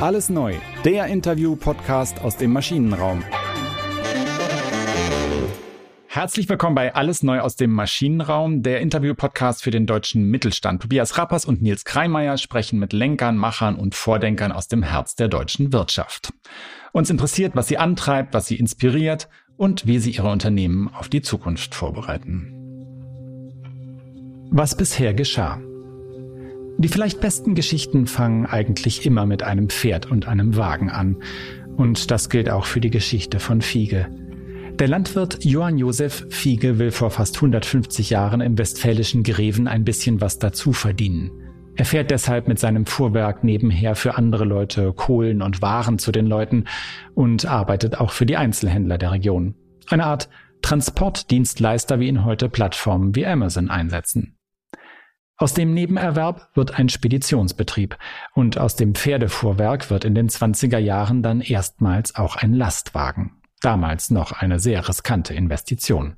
Alles neu, der Interview-Podcast aus dem Maschinenraum. Herzlich willkommen bei Alles neu aus dem Maschinenraum, der Interview-Podcast für den deutschen Mittelstand. Tobias Rappers und Nils Kreimeier sprechen mit Lenkern, Machern und Vordenkern aus dem Herz der deutschen Wirtschaft. Uns interessiert, was sie antreibt, was sie inspiriert und wie sie ihre Unternehmen auf die Zukunft vorbereiten. Was bisher geschah. Die vielleicht besten Geschichten fangen eigentlich immer mit einem Pferd und einem Wagen an. Und das gilt auch für die Geschichte von Fiege. Der Landwirt Johann Josef Fiege will vor fast 150 Jahren im westfälischen Greven ein bisschen was dazu verdienen. Er fährt deshalb mit seinem Fuhrwerk nebenher für andere Leute Kohlen und Waren zu den Leuten und arbeitet auch für die Einzelhändler der Region. Eine Art Transportdienstleister, wie ihn heute Plattformen wie Amazon einsetzen. Aus dem Nebenerwerb wird ein Speditionsbetrieb und aus dem Pferdefuhrwerk wird in den 20er Jahren dann erstmals auch ein Lastwagen. Damals noch eine sehr riskante Investition.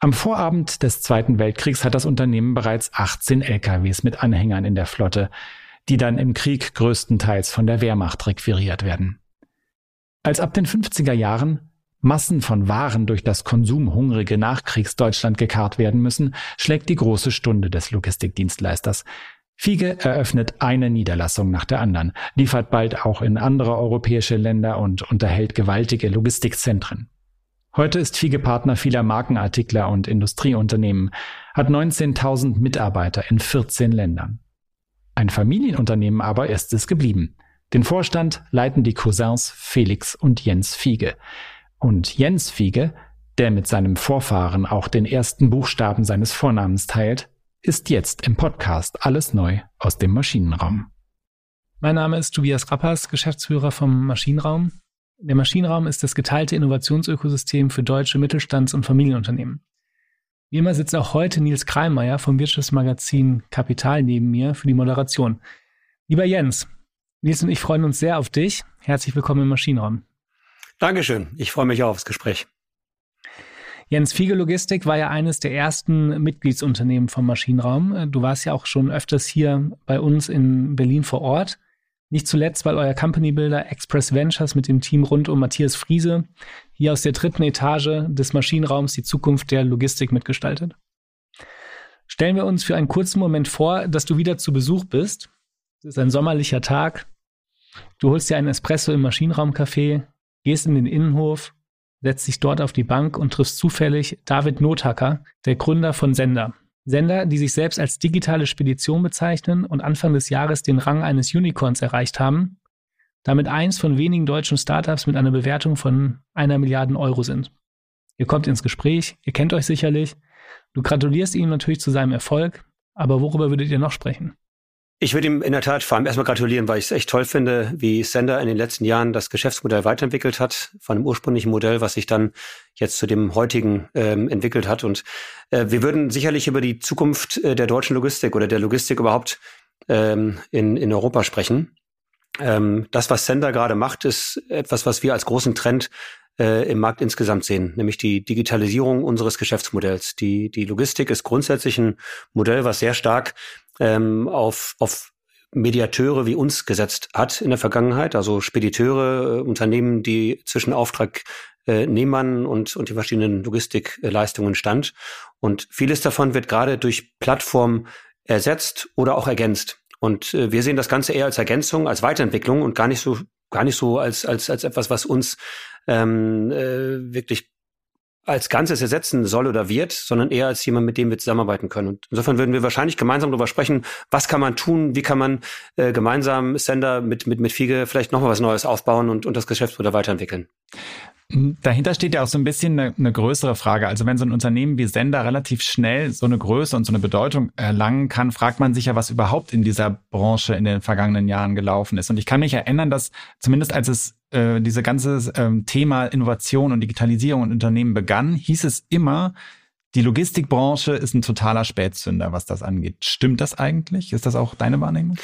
Am Vorabend des Zweiten Weltkriegs hat das Unternehmen bereits 18 LKWs mit Anhängern in der Flotte, die dann im Krieg größtenteils von der Wehrmacht requiriert werden. Als ab den 50er Jahren Massen von Waren durch das konsumhungrige Nachkriegsdeutschland gekarrt werden müssen, schlägt die große Stunde des Logistikdienstleisters. Fiege eröffnet eine Niederlassung nach der anderen, liefert bald auch in andere europäische Länder und unterhält gewaltige Logistikzentren. Heute ist Fiege Partner vieler Markenartikler und Industrieunternehmen, hat 19.000 Mitarbeiter in 14 Ländern. Ein Familienunternehmen aber ist es geblieben. Den Vorstand leiten die Cousins Felix und Jens Fiege. Und Jens Fiege, der mit seinem Vorfahren auch den ersten Buchstaben seines Vornamens teilt, ist jetzt im Podcast Alles Neu aus dem Maschinenraum. Mein Name ist Tobias Rappers, Geschäftsführer vom Maschinenraum. Der Maschinenraum ist das geteilte Innovationsökosystem für deutsche Mittelstands- und Familienunternehmen. Wie immer sitzt auch heute Nils Kreimeier vom Wirtschaftsmagazin Kapital neben mir für die Moderation. Lieber Jens, Nils und ich freuen uns sehr auf dich. Herzlich willkommen im Maschinenraum. Dankeschön. Ich freue mich aufs Gespräch. Jens Fiege Logistik war ja eines der ersten Mitgliedsunternehmen vom Maschinenraum. Du warst ja auch schon öfters hier bei uns in Berlin vor Ort. Nicht zuletzt, weil euer Company Builder Express Ventures mit dem Team rund um Matthias Friese hier aus der dritten Etage des Maschinenraums die Zukunft der Logistik mitgestaltet. Stellen wir uns für einen kurzen Moment vor, dass du wieder zu Besuch bist. Es ist ein sommerlicher Tag. Du holst dir einen Espresso im Maschinenraumcafé, gehst in den Innenhof, setzt dich dort auf die Bank und triffst zufällig David Nothacker, der Gründer von Sender. Sender, die sich selbst als digitale Spedition bezeichnen und Anfang des Jahres den Rang eines Unicorns erreicht haben, damit eins von wenigen deutschen Startups mit einer Bewertung von einer Milliarde Euro sind. Ihr kommt ins Gespräch, ihr kennt euch sicherlich, du gratulierst ihm natürlich zu seinem Erfolg, aber worüber würdet ihr noch sprechen? Ich würde ihm in der Tat vor allem erstmal gratulieren, weil ich es echt toll finde, wie Sender in den letzten Jahren das Geschäftsmodell weiterentwickelt hat, von dem ursprünglichen Modell, was sich dann jetzt zu dem heutigen ähm, entwickelt hat. Und äh, wir würden sicherlich über die Zukunft äh, der deutschen Logistik oder der Logistik überhaupt ähm, in, in Europa sprechen. Ähm, das, was Sender gerade macht, ist etwas, was wir als großen Trend äh, im Markt insgesamt sehen, nämlich die Digitalisierung unseres Geschäftsmodells. Die, die Logistik ist grundsätzlich ein Modell, was sehr stark ähm, auf, auf Mediateure wie uns gesetzt hat in der Vergangenheit, also Spediteure, äh, Unternehmen, die zwischen Auftragnehmern und, und die verschiedenen Logistikleistungen stand. Und vieles davon wird gerade durch Plattformen ersetzt oder auch ergänzt. Und äh, wir sehen das Ganze eher als Ergänzung, als Weiterentwicklung und gar nicht so, gar nicht so als, als, als etwas, was uns ähm, äh, wirklich als Ganzes ersetzen soll oder wird, sondern eher als jemand, mit dem wir zusammenarbeiten können. Und insofern würden wir wahrscheinlich gemeinsam darüber sprechen, was kann man tun, wie kann man äh, gemeinsam Sender mit, mit, mit Fiege vielleicht nochmal was Neues aufbauen und, und das Geschäftsmodell weiterentwickeln. Dahinter steht ja auch so ein bisschen eine, eine, größere Frage. Also wenn so ein Unternehmen wie Sender relativ schnell so eine Größe und so eine Bedeutung erlangen kann, fragt man sich ja, was überhaupt in dieser Branche in den vergangenen Jahren gelaufen ist. Und ich kann mich erinnern, dass zumindest als es äh, diese ganze ähm, Thema Innovation und Digitalisierung und Unternehmen begann, hieß es immer, die Logistikbranche ist ein totaler Spätzünder, was das angeht. Stimmt das eigentlich? Ist das auch deine Wahrnehmung?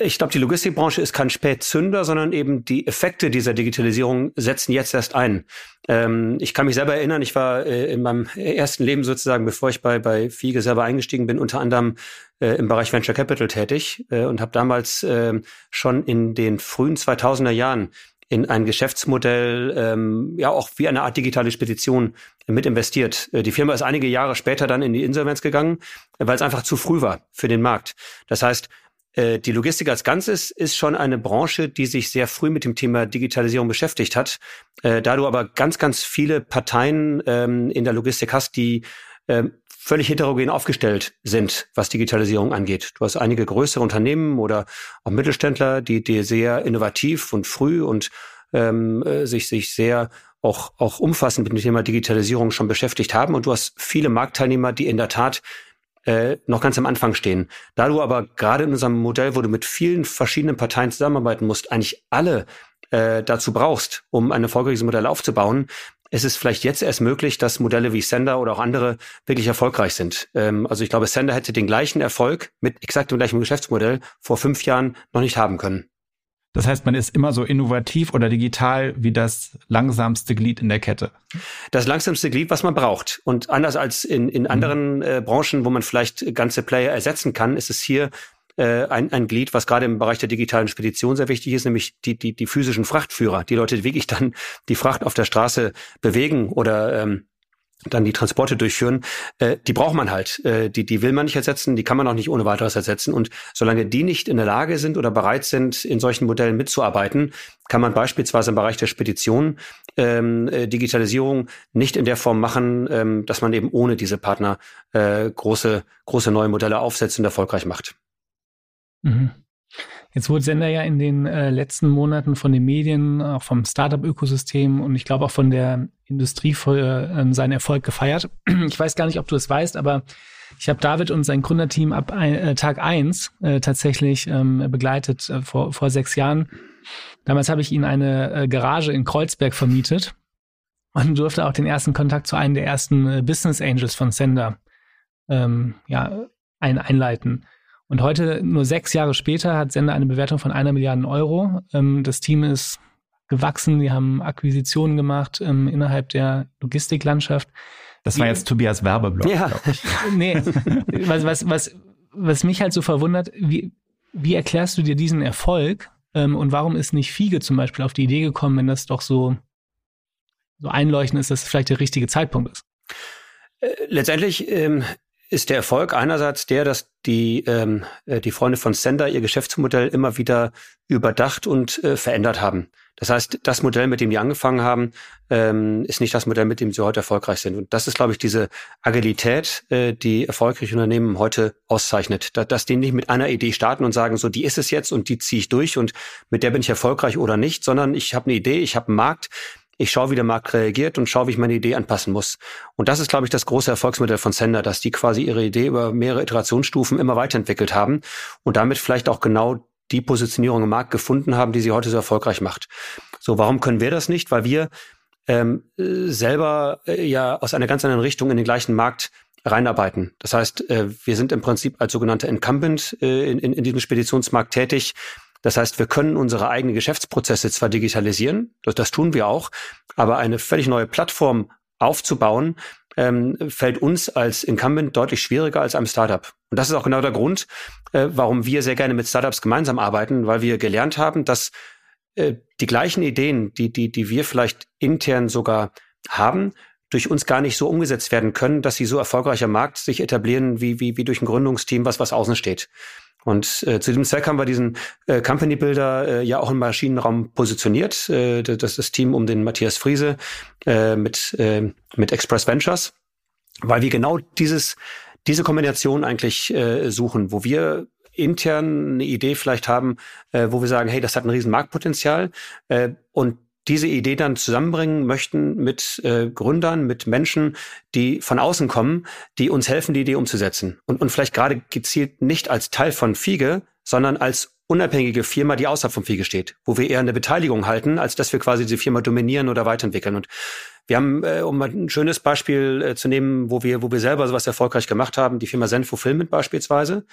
ich glaube, die Logistikbranche ist kein Spätzünder, sondern eben die Effekte dieser Digitalisierung setzen jetzt erst ein. Ähm, ich kann mich selber erinnern, ich war äh, in meinem ersten Leben sozusagen, bevor ich bei, bei Fiege selber eingestiegen bin, unter anderem äh, im Bereich Venture Capital tätig äh, und habe damals äh, schon in den frühen 2000er Jahren in ein Geschäftsmodell, ähm, ja auch wie eine Art digitale Spedition mit investiert. Äh, die Firma ist einige Jahre später dann in die Insolvenz gegangen, weil es einfach zu früh war für den Markt. Das heißt, äh, die Logistik als Ganzes ist schon eine Branche, die sich sehr früh mit dem Thema Digitalisierung beschäftigt hat. Äh, da du aber ganz, ganz viele Parteien ähm, in der Logistik hast, die ähm, völlig heterogen aufgestellt sind, was Digitalisierung angeht. Du hast einige größere Unternehmen oder auch Mittelständler, die, die sehr innovativ und früh und ähm, äh, sich, sich sehr auch, auch umfassend mit dem Thema Digitalisierung schon beschäftigt haben. Und du hast viele Marktteilnehmer, die in der Tat äh, noch ganz am Anfang stehen. Da du aber gerade in unserem Modell, wo du mit vielen verschiedenen Parteien zusammenarbeiten musst, eigentlich alle äh, dazu brauchst, um ein erfolgreiches Modell aufzubauen, ist es vielleicht jetzt erst möglich, dass Modelle wie Sender oder auch andere wirklich erfolgreich sind. Ähm, also ich glaube, Sender hätte den gleichen Erfolg mit exakt dem gleichen Geschäftsmodell vor fünf Jahren noch nicht haben können. Das heißt, man ist immer so innovativ oder digital wie das langsamste Glied in der Kette. Das langsamste Glied, was man braucht. Und anders als in, in mhm. anderen äh, Branchen, wo man vielleicht ganze Player ersetzen kann, ist es hier äh, ein, ein Glied, was gerade im Bereich der digitalen Spedition sehr wichtig ist, nämlich die, die, die physischen Frachtführer, die Leute, die wirklich dann die Fracht auf der Straße bewegen oder ähm, dann die Transporte durchführen, äh, die braucht man halt. Äh, die, die will man nicht ersetzen, die kann man auch nicht ohne weiteres ersetzen. Und solange die nicht in der Lage sind oder bereit sind, in solchen Modellen mitzuarbeiten, kann man beispielsweise im Bereich der Spedition ähm, äh, Digitalisierung nicht in der Form machen, ähm, dass man eben ohne diese Partner äh, große, große neue Modelle aufsetzt und erfolgreich macht. Mhm. Jetzt wurde Sender ja in den äh, letzten Monaten von den Medien, auch vom Startup-Ökosystem und ich glaube auch von der Industrie für äh, seinen Erfolg gefeiert. Ich weiß gar nicht, ob du es weißt, aber ich habe David und sein Gründerteam ab ein, äh, Tag eins äh, tatsächlich ähm, begleitet äh, vor, vor sechs Jahren. Damals habe ich ihnen eine äh, Garage in Kreuzberg vermietet und durfte auch den ersten Kontakt zu einem der ersten äh, Business Angels von Sender ähm, ja, ein, einleiten. Und heute, nur sechs Jahre später, hat Sender eine Bewertung von einer Milliarde Euro. Ähm, das Team ist gewachsen, die haben Akquisitionen gemacht ähm, innerhalb der Logistiklandschaft. Das war jetzt Tobias Werbeblock. Ja. nee, was, was, was, was mich halt so verwundert, wie, wie erklärst du dir diesen Erfolg ähm, und warum ist nicht Fiege zum Beispiel auf die Idee gekommen, wenn das doch so, so einleuchtend ist, dass es vielleicht der richtige Zeitpunkt ist? Äh, letztendlich ähm, ist der Erfolg einerseits der, dass die, ähm, äh, die Freunde von Sender ihr Geschäftsmodell immer wieder überdacht und äh, verändert haben. Das heißt, das Modell, mit dem die angefangen haben, ähm, ist nicht das Modell, mit dem sie heute erfolgreich sind. Und das ist, glaube ich, diese Agilität, äh, die erfolgreiche Unternehmen heute auszeichnet. Da, dass die nicht mit einer Idee starten und sagen, so, die ist es jetzt und die ziehe ich durch und mit der bin ich erfolgreich oder nicht, sondern ich habe eine Idee, ich habe einen Markt, ich schaue, wie der Markt reagiert und schaue, wie ich meine Idee anpassen muss. Und das ist, glaube ich, das große Erfolgsmodell von Sender, dass die quasi ihre Idee über mehrere Iterationsstufen immer weiterentwickelt haben und damit vielleicht auch genau die Positionierung im Markt gefunden haben, die sie heute so erfolgreich macht. So, warum können wir das nicht? Weil wir ähm, selber äh, ja aus einer ganz anderen Richtung in den gleichen Markt reinarbeiten. Das heißt, äh, wir sind im Prinzip als sogenannter Incumbent äh, in, in, in diesem Speditionsmarkt tätig das heißt, wir können unsere eigenen Geschäftsprozesse zwar digitalisieren, das, das tun wir auch, aber eine völlig neue Plattform aufzubauen, ähm, fällt uns als Incumbent deutlich schwieriger als einem Startup. Und das ist auch genau der Grund, äh, warum wir sehr gerne mit Startups gemeinsam arbeiten, weil wir gelernt haben, dass äh, die gleichen Ideen, die, die, die wir vielleicht intern sogar haben, durch uns gar nicht so umgesetzt werden können, dass sie so erfolgreich am Markt sich etablieren wie, wie, wie durch ein Gründungsteam, was, was außen steht. Und äh, zu diesem Zweck haben wir diesen äh, Company Builder äh, ja auch im Maschinenraum positioniert. Äh, das ist das Team um den Matthias Friese äh, mit, äh, mit Express Ventures, weil wir genau dieses, diese Kombination eigentlich äh, suchen, wo wir intern eine Idee vielleicht haben, äh, wo wir sagen, hey, das hat ein riesen Marktpotenzial äh, und diese Idee dann zusammenbringen möchten mit äh, Gründern, mit Menschen, die von außen kommen, die uns helfen, die Idee umzusetzen. Und, und vielleicht gerade gezielt nicht als Teil von Fiege, sondern als unabhängige Firma, die außerhalb von Fiege steht, wo wir eher eine Beteiligung halten, als dass wir quasi diese Firma dominieren oder weiterentwickeln. Und wir haben, äh, um mal ein schönes Beispiel äh, zu nehmen, wo wir, wo wir selber sowas erfolgreich gemacht haben, die Firma Zen Fulfillment beispielsweise.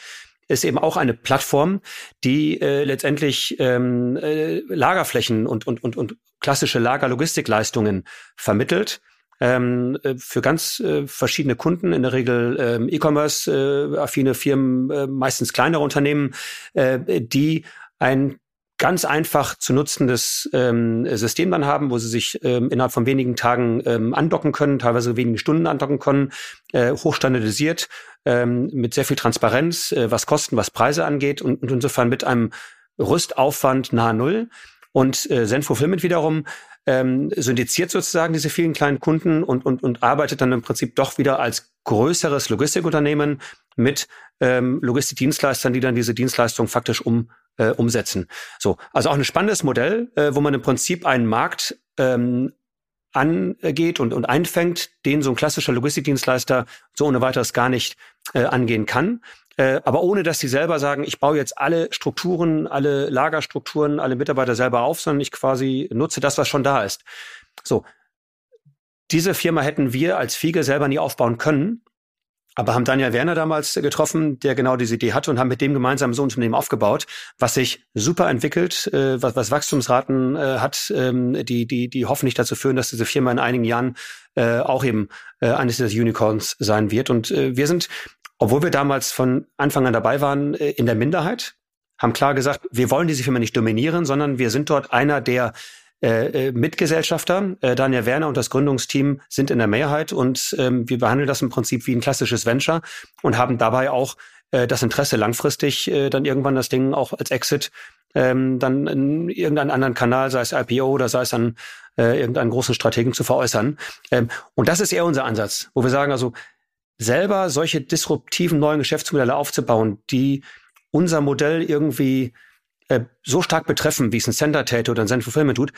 Ist eben auch eine Plattform, die äh, letztendlich ähm, äh, Lagerflächen und, und, und, und klassische Lagerlogistikleistungen vermittelt ähm, äh, für ganz äh, verschiedene Kunden, in der Regel ähm, E-Commerce-affine äh, Firmen, äh, meistens kleinere Unternehmen, äh, die ein ganz einfach zu nutzendes ähm, System dann haben, wo sie sich ähm, innerhalb von wenigen Tagen ähm, andocken können, teilweise wenige Stunden andocken können, äh, hochstandardisiert, ähm, mit sehr viel Transparenz, äh, was Kosten, was Preise angeht und, und insofern mit einem Rüstaufwand nahe Null. Und äh, Zen Fulfillment wiederum ähm, syndiziert sozusagen diese vielen kleinen Kunden und, und, und arbeitet dann im Prinzip doch wieder als größeres Logistikunternehmen mit ähm, Logistikdienstleistern, die dann diese Dienstleistung faktisch um, äh, umsetzen. So, also auch ein spannendes Modell, äh, wo man im Prinzip einen Markt ähm, angeht und, und einfängt, den so ein klassischer Logistikdienstleister so ohne weiteres gar nicht äh, angehen kann. Äh, aber ohne dass sie selber sagen, ich baue jetzt alle Strukturen, alle Lagerstrukturen, alle Mitarbeiter selber auf, sondern ich quasi nutze das, was schon da ist. So. Diese Firma hätten wir als Fiege selber nie aufbauen können, aber haben Daniel Werner damals getroffen, der genau diese Idee hatte und haben mit dem gemeinsam so ein Unternehmen aufgebaut, was sich super entwickelt, äh, was, was Wachstumsraten äh, hat, ähm, die, die, die hoffentlich dazu führen, dass diese Firma in einigen Jahren äh, auch eben äh, eines dieser Unicorns sein wird. Und äh, wir sind obwohl wir damals von Anfang an dabei waren, äh, in der Minderheit, haben klar gesagt, wir wollen diese Firma nicht dominieren, sondern wir sind dort einer der äh, äh, Mitgesellschafter. Äh, Daniel Werner und das Gründungsteam sind in der Mehrheit und ähm, wir behandeln das im Prinzip wie ein klassisches Venture und haben dabei auch äh, das Interesse langfristig äh, dann irgendwann das Ding auch als Exit ähm, dann in irgendeinen anderen Kanal, sei es IPO oder sei es an äh, irgendeinen großen Strategen zu veräußern. Ähm, und das ist eher unser Ansatz, wo wir sagen, also selber solche disruptiven neuen Geschäftsmodelle aufzubauen, die unser Modell irgendwie äh, so stark betreffen, wie es ein Center täte oder ein Center Fulfillment tut,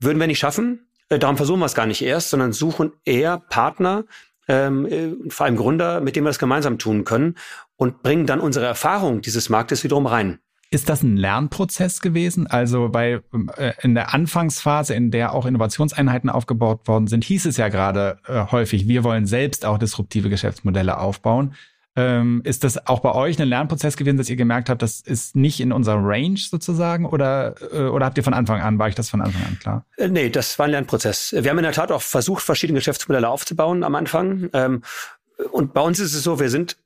würden wir nicht schaffen. Äh, darum versuchen wir es gar nicht erst, sondern suchen eher Partner, ähm, äh, vor allem Gründer, mit denen wir das gemeinsam tun können und bringen dann unsere Erfahrung dieses Marktes wiederum rein. Ist das ein Lernprozess gewesen? Also bei äh, in der Anfangsphase, in der auch Innovationseinheiten aufgebaut worden sind, hieß es ja gerade äh, häufig, wir wollen selbst auch disruptive Geschäftsmodelle aufbauen. Ähm, ist das auch bei euch ein Lernprozess gewesen, dass ihr gemerkt habt, das ist nicht in unserer Range sozusagen? Oder, äh, oder habt ihr von Anfang an, war ich das von Anfang an klar? Äh, nee, das war ein Lernprozess. Wir haben in der Tat auch versucht, verschiedene Geschäftsmodelle aufzubauen am Anfang. Ähm, und bei uns ist es so, wir sind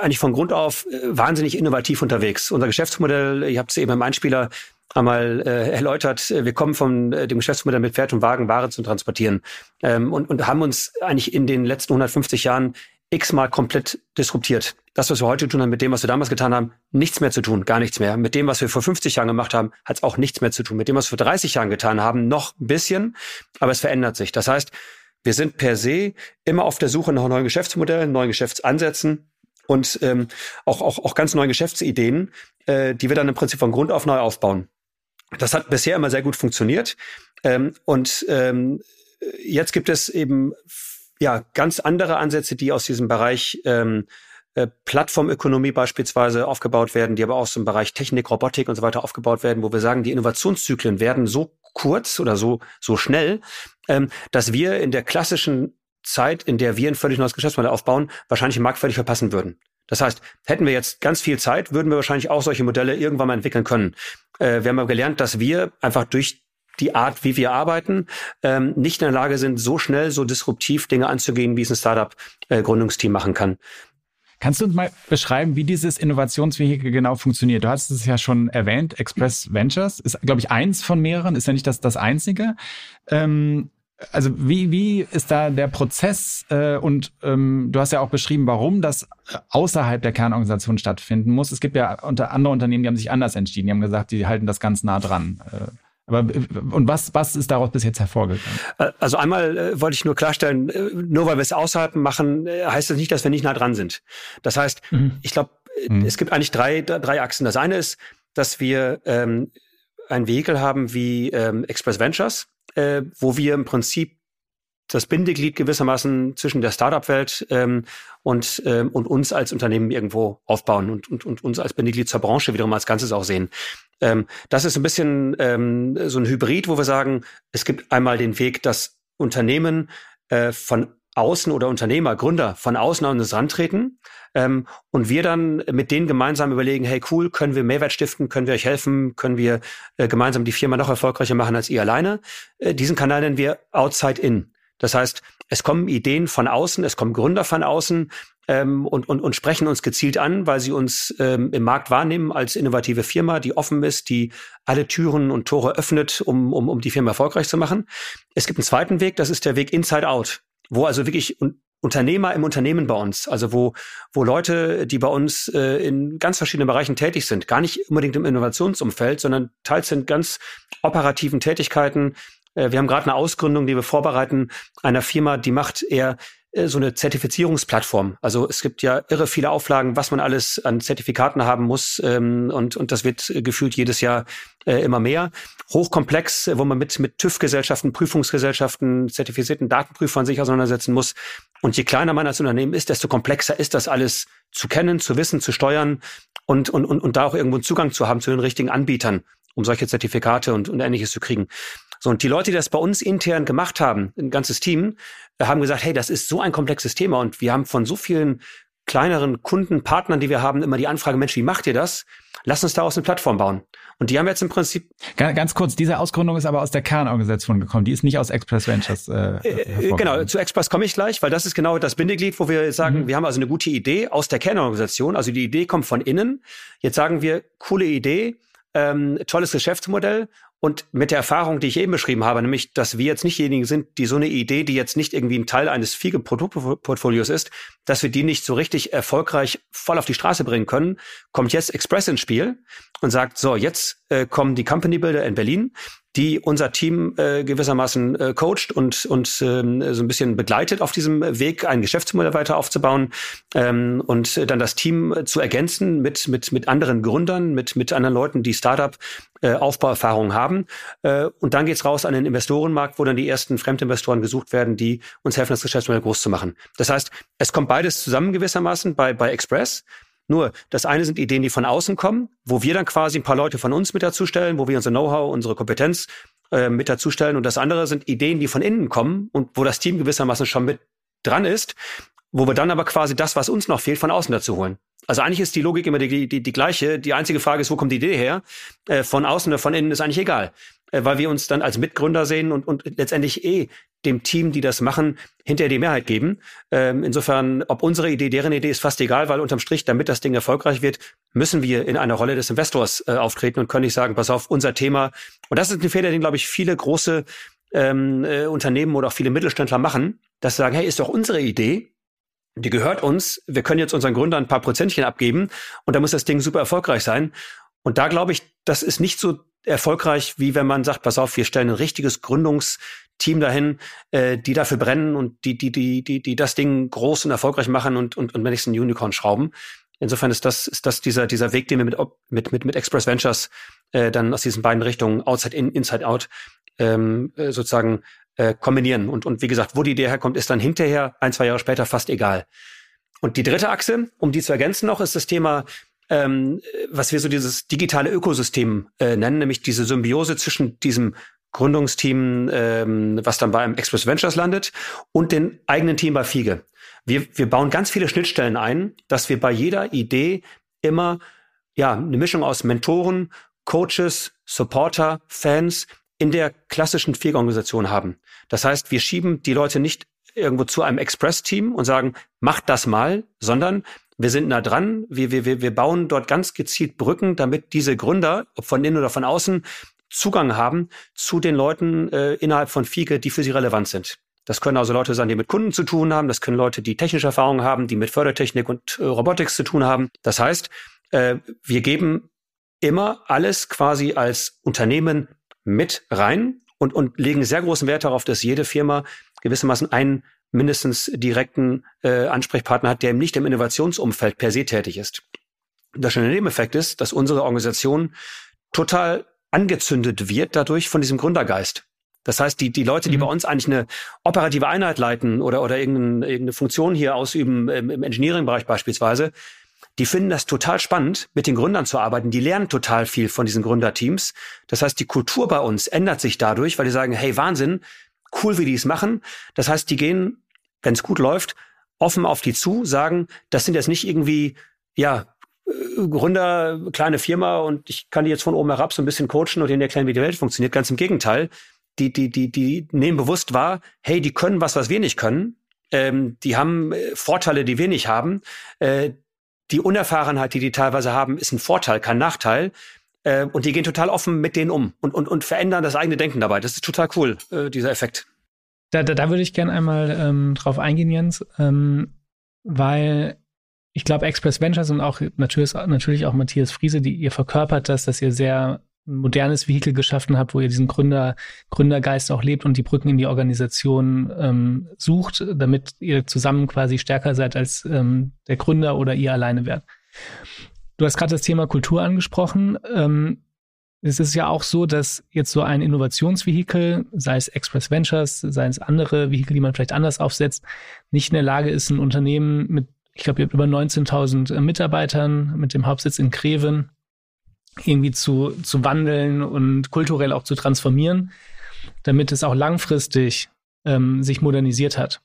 eigentlich von Grund auf äh, wahnsinnig innovativ unterwegs. Unser Geschäftsmodell, ihr habt es eben im Einspieler einmal äh, erläutert, wir kommen von äh, dem Geschäftsmodell mit Pferd und Wagen Ware zu transportieren ähm, und, und haben uns eigentlich in den letzten 150 Jahren x-mal komplett disruptiert. Das, was wir heute tun haben, mit dem, was wir damals getan haben, nichts mehr zu tun, gar nichts mehr. Mit dem, was wir vor 50 Jahren gemacht haben, hat es auch nichts mehr zu tun. Mit dem, was wir vor 30 Jahren getan haben, noch ein bisschen, aber es verändert sich. Das heißt, wir sind per se immer auf der Suche nach neuen Geschäftsmodellen, neuen Geschäftsansätzen und ähm, auch, auch, auch ganz neue Geschäftsideen, äh, die wir dann im Prinzip von Grund auf neu aufbauen. Das hat bisher immer sehr gut funktioniert. Ähm, und ähm, jetzt gibt es eben ja ganz andere Ansätze, die aus diesem Bereich ähm, äh, Plattformökonomie beispielsweise aufgebaut werden, die aber auch dem Bereich Technik, Robotik und so weiter aufgebaut werden, wo wir sagen, die Innovationszyklen werden so kurz oder so so schnell, ähm, dass wir in der klassischen Zeit, in der wir ein völlig neues Geschäftsmodell aufbauen, wahrscheinlich den Markt völlig verpassen würden. Das heißt, hätten wir jetzt ganz viel Zeit, würden wir wahrscheinlich auch solche Modelle irgendwann mal entwickeln können. Äh, wir haben aber gelernt, dass wir einfach durch die Art, wie wir arbeiten, ähm, nicht in der Lage sind, so schnell, so disruptiv Dinge anzugehen, wie es ein Startup-Gründungsteam äh, machen kann. Kannst du uns mal beschreiben, wie dieses Innovationsvehikel genau funktioniert? Du hast es ja schon erwähnt, Express Ventures ist, glaube ich, eins von mehreren, ist ja nicht das, das einzige. Ähm, also wie, wie ist da der Prozess äh, und ähm, du hast ja auch beschrieben, warum das außerhalb der Kernorganisation stattfinden muss. Es gibt ja unter andere Unternehmen, die haben sich anders entschieden, die haben gesagt, die halten das ganz nah dran. Äh, aber und was, was ist daraus bis jetzt hervorgegangen? Äh, also einmal äh, wollte ich nur klarstellen, äh, nur weil wir es außerhalb machen, äh, heißt das nicht, dass wir nicht nah dran sind. Das heißt, mhm. ich glaube, mhm. es gibt eigentlich drei, drei Achsen. Das eine ist, dass wir ähm, ein Vehikel haben wie ähm, Express Ventures, äh, wo wir im Prinzip das Bindeglied gewissermaßen zwischen der Startup-Welt ähm, und, ähm, und uns als Unternehmen irgendwo aufbauen und, und, und uns als Bindeglied zur Branche wiederum als Ganzes auch sehen. Ähm, das ist ein bisschen ähm, so ein Hybrid, wo wir sagen, es gibt einmal den Weg, dass Unternehmen äh, von außen oder Unternehmer, Gründer von außen an uns rantreten ähm, und wir dann mit denen gemeinsam überlegen, hey cool, können wir Mehrwert stiften, können wir euch helfen, können wir äh, gemeinsam die Firma noch erfolgreicher machen als ihr alleine. Äh, diesen Kanal nennen wir Outside In. Das heißt, es kommen Ideen von außen, es kommen Gründer von außen ähm, und, und, und sprechen uns gezielt an, weil sie uns ähm, im Markt wahrnehmen als innovative Firma, die offen ist, die alle Türen und Tore öffnet, um, um, um die Firma erfolgreich zu machen. Es gibt einen zweiten Weg, das ist der Weg Inside Out wo also wirklich Unternehmer im Unternehmen bei uns, also wo, wo Leute, die bei uns äh, in ganz verschiedenen Bereichen tätig sind, gar nicht unbedingt im Innovationsumfeld, sondern teils sind ganz operativen Tätigkeiten. Äh, wir haben gerade eine Ausgründung, die wir vorbereiten, einer Firma, die macht eher so eine Zertifizierungsplattform. Also es gibt ja irre viele Auflagen, was man alles an Zertifikaten haben muss ähm, und, und das wird gefühlt jedes Jahr äh, immer mehr. Hochkomplex, wo man mit, mit TÜV-Gesellschaften, Prüfungsgesellschaften, zertifizierten Datenprüfern sich auseinandersetzen muss. Und je kleiner man als Unternehmen ist, desto komplexer ist das alles zu kennen, zu wissen, zu steuern und, und, und, und da auch irgendwo einen Zugang zu haben zu den richtigen Anbietern, um solche Zertifikate und, und ähnliches zu kriegen. So, und die Leute, die das bei uns intern gemacht haben, ein ganzes Team, äh, haben gesagt, hey, das ist so ein komplexes Thema und wir haben von so vielen kleineren Kunden, Partnern, die wir haben, immer die Anfrage, Mensch, wie macht ihr das? Lass uns daraus eine Plattform bauen. Und die haben jetzt im Prinzip. Ganz, ganz kurz, diese Ausgründung ist aber aus der Kernorganisation gekommen. Die ist nicht aus Express Ventures. Äh, äh, äh genau, zu Express komme ich gleich, weil das ist genau das Bindeglied, wo wir sagen, mhm. wir haben also eine gute Idee aus der Kernorganisation. Also die Idee kommt von innen. Jetzt sagen wir, coole Idee, ähm, tolles Geschäftsmodell. Und mit der Erfahrung, die ich eben beschrieben habe, nämlich, dass wir jetzt nicht diejenigen sind, die so eine Idee, die jetzt nicht irgendwie ein Teil eines Fiege-Produktportfolios ist, dass wir die nicht so richtig erfolgreich voll auf die Straße bringen können, kommt jetzt Express ins Spiel und sagt, so, jetzt äh, kommen die Company Builder in Berlin, die unser Team äh, gewissermaßen äh, coacht und, und ähm, so ein bisschen begleitet auf diesem Weg, ein Geschäftsmodell weiter aufzubauen ähm, und dann das Team zu ergänzen mit, mit, mit anderen Gründern, mit, mit anderen Leuten, die Startup äh, Aufbauerfahrung haben. Äh, und dann geht's raus an den Investorenmarkt, wo dann die ersten Fremdinvestoren gesucht werden, die uns helfen, das Geschäftsmodell groß zu machen. Das heißt, es kommt beides zusammen gewissermaßen bei, bei Express. Nur, das eine sind Ideen, die von außen kommen, wo wir dann quasi ein paar Leute von uns mit dazustellen, wo wir unser Know-how, unsere Kompetenz äh, mit dazustellen. Und das andere sind Ideen, die von innen kommen und wo das Team gewissermaßen schon mit dran ist, wo wir dann aber quasi das, was uns noch fehlt, von außen dazu holen. Also eigentlich ist die Logik immer die, die, die gleiche. Die einzige Frage ist, wo kommt die Idee her? Äh, von außen oder von innen ist eigentlich egal. Äh, weil wir uns dann als Mitgründer sehen und, und letztendlich eh dem Team, die das machen, hinterher die Mehrheit geben. Ähm, insofern, ob unsere Idee, deren Idee ist fast egal, weil unterm Strich, damit das Ding erfolgreich wird, müssen wir in einer Rolle des Investors äh, auftreten und können nicht sagen, pass auf, unser Thema. Und das ist ein Fehler, den, glaube ich, viele große ähm, äh, Unternehmen oder auch viele Mittelständler machen, dass sie sagen, hey, ist doch unsere Idee, die gehört uns, wir können jetzt unseren Gründern ein paar Prozentchen abgeben und da muss das Ding super erfolgreich sein. Und da glaube ich, das ist nicht so erfolgreich, wie wenn man sagt, pass auf, wir stellen ein richtiges Gründungsteam dahin, äh, die dafür brennen und die, die, die, die, die das Ding groß und erfolgreich machen und, und, und ein Unicorn schrauben. Insofern ist das, ist das dieser, dieser Weg, den wir mit, mit, mit, mit Express Ventures äh, dann aus diesen beiden Richtungen, Outside In, Inside Out, ähm, äh, sozusagen äh, kombinieren. Und, und wie gesagt, wo die Idee herkommt, ist dann hinterher, ein, zwei Jahre später, fast egal. Und die dritte Achse, um die zu ergänzen noch, ist das Thema, ähm, was wir so dieses digitale Ökosystem äh, nennen, nämlich diese Symbiose zwischen diesem Gründungsteam, ähm, was dann bei einem Express Ventures landet, und dem eigenen Team bei Fiege. Wir, wir bauen ganz viele Schnittstellen ein, dass wir bei jeder Idee immer ja eine Mischung aus Mentoren, Coaches, Supporter, Fans in der klassischen Fiege-Organisation haben. Das heißt, wir schieben die Leute nicht irgendwo zu einem Express-Team und sagen, macht das mal, sondern wir sind nah dran, wir, wir, wir, bauen dort ganz gezielt Brücken, damit diese Gründer, ob von innen oder von außen, Zugang haben zu den Leuten äh, innerhalb von FIGE, die für sie relevant sind. Das können also Leute sein, die mit Kunden zu tun haben, das können Leute, die technische Erfahrung haben, die mit Fördertechnik und äh, Robotics zu tun haben. Das heißt, äh, wir geben immer alles quasi als Unternehmen mit rein und, und legen sehr großen Wert darauf, dass jede Firma gewissermaßen einen mindestens direkten äh, Ansprechpartner hat, der eben nicht im Innovationsumfeld per se tätig ist. Der schöne Nebeneffekt ist, dass unsere Organisation total angezündet wird dadurch von diesem Gründergeist. Das heißt, die, die Leute, die mhm. bei uns eigentlich eine operative Einheit leiten oder, oder irgendeine, irgendeine Funktion hier ausüben, im, im Engineering-Bereich beispielsweise, die finden das total spannend, mit den Gründern zu arbeiten. Die lernen total viel von diesen Gründerteams. Das heißt, die Kultur bei uns ändert sich dadurch, weil die sagen, hey, Wahnsinn, cool, wie die es machen. Das heißt, die gehen wenn es gut läuft, offen auf die zu, sagen, das sind jetzt nicht irgendwie, ja, äh, Gründer, kleine Firma und ich kann die jetzt von oben herab so ein bisschen coachen und denen erklären, wie die Welt funktioniert. Ganz im Gegenteil. Die, die, die, die nehmen bewusst wahr, hey, die können was, was wir nicht können. Ähm, die haben äh, Vorteile, die wir nicht haben. Äh, die Unerfahrenheit, die die teilweise haben, ist ein Vorteil, kein Nachteil. Äh, und die gehen total offen mit denen um und, und, und verändern das eigene Denken dabei. Das ist total cool, äh, dieser Effekt. Da, da, da würde ich gerne einmal ähm, drauf eingehen, Jens, ähm, weil ich glaube, Express Ventures und auch natürlich, natürlich auch Matthias Friese, die ihr verkörpert das, dass ihr sehr modernes Vehikel geschaffen habt, wo ihr diesen Gründer, Gründergeist auch lebt und die Brücken in die Organisation ähm, sucht, damit ihr zusammen quasi stärker seid als ähm, der Gründer oder ihr alleine werdet. Du hast gerade das Thema Kultur angesprochen. Ähm, es ist ja auch so, dass jetzt so ein Innovationsvehikel, sei es Express Ventures, sei es andere Vehikel, die man vielleicht anders aufsetzt, nicht in der Lage ist, ein Unternehmen mit, ich glaube, ihr habt über 19.000 Mitarbeitern mit dem Hauptsitz in Greven, irgendwie zu, zu wandeln und kulturell auch zu transformieren, damit es auch langfristig ähm, sich modernisiert hat.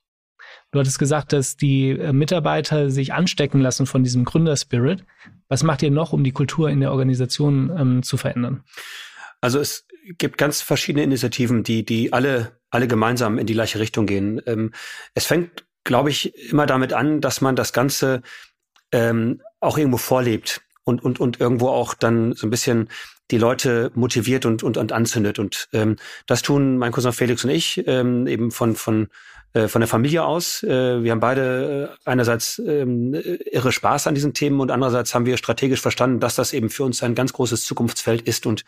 Du hattest gesagt, dass die äh, Mitarbeiter sich anstecken lassen von diesem Gründerspirit. Was macht ihr noch, um die Kultur in der Organisation ähm, zu verändern? Also es gibt ganz verschiedene Initiativen, die, die alle, alle gemeinsam in die gleiche Richtung gehen. Ähm, es fängt, glaube ich, immer damit an, dass man das Ganze ähm, auch irgendwo vorlebt und, und, und irgendwo auch dann so ein bisschen die Leute motiviert und, und, und anzündet. Und ähm, das tun mein Cousin Felix und ich ähm, eben von, von, von der Familie aus. Äh, wir haben beide äh, einerseits ähm, irre Spaß an diesen Themen und andererseits haben wir strategisch verstanden, dass das eben für uns ein ganz großes Zukunftsfeld ist. Und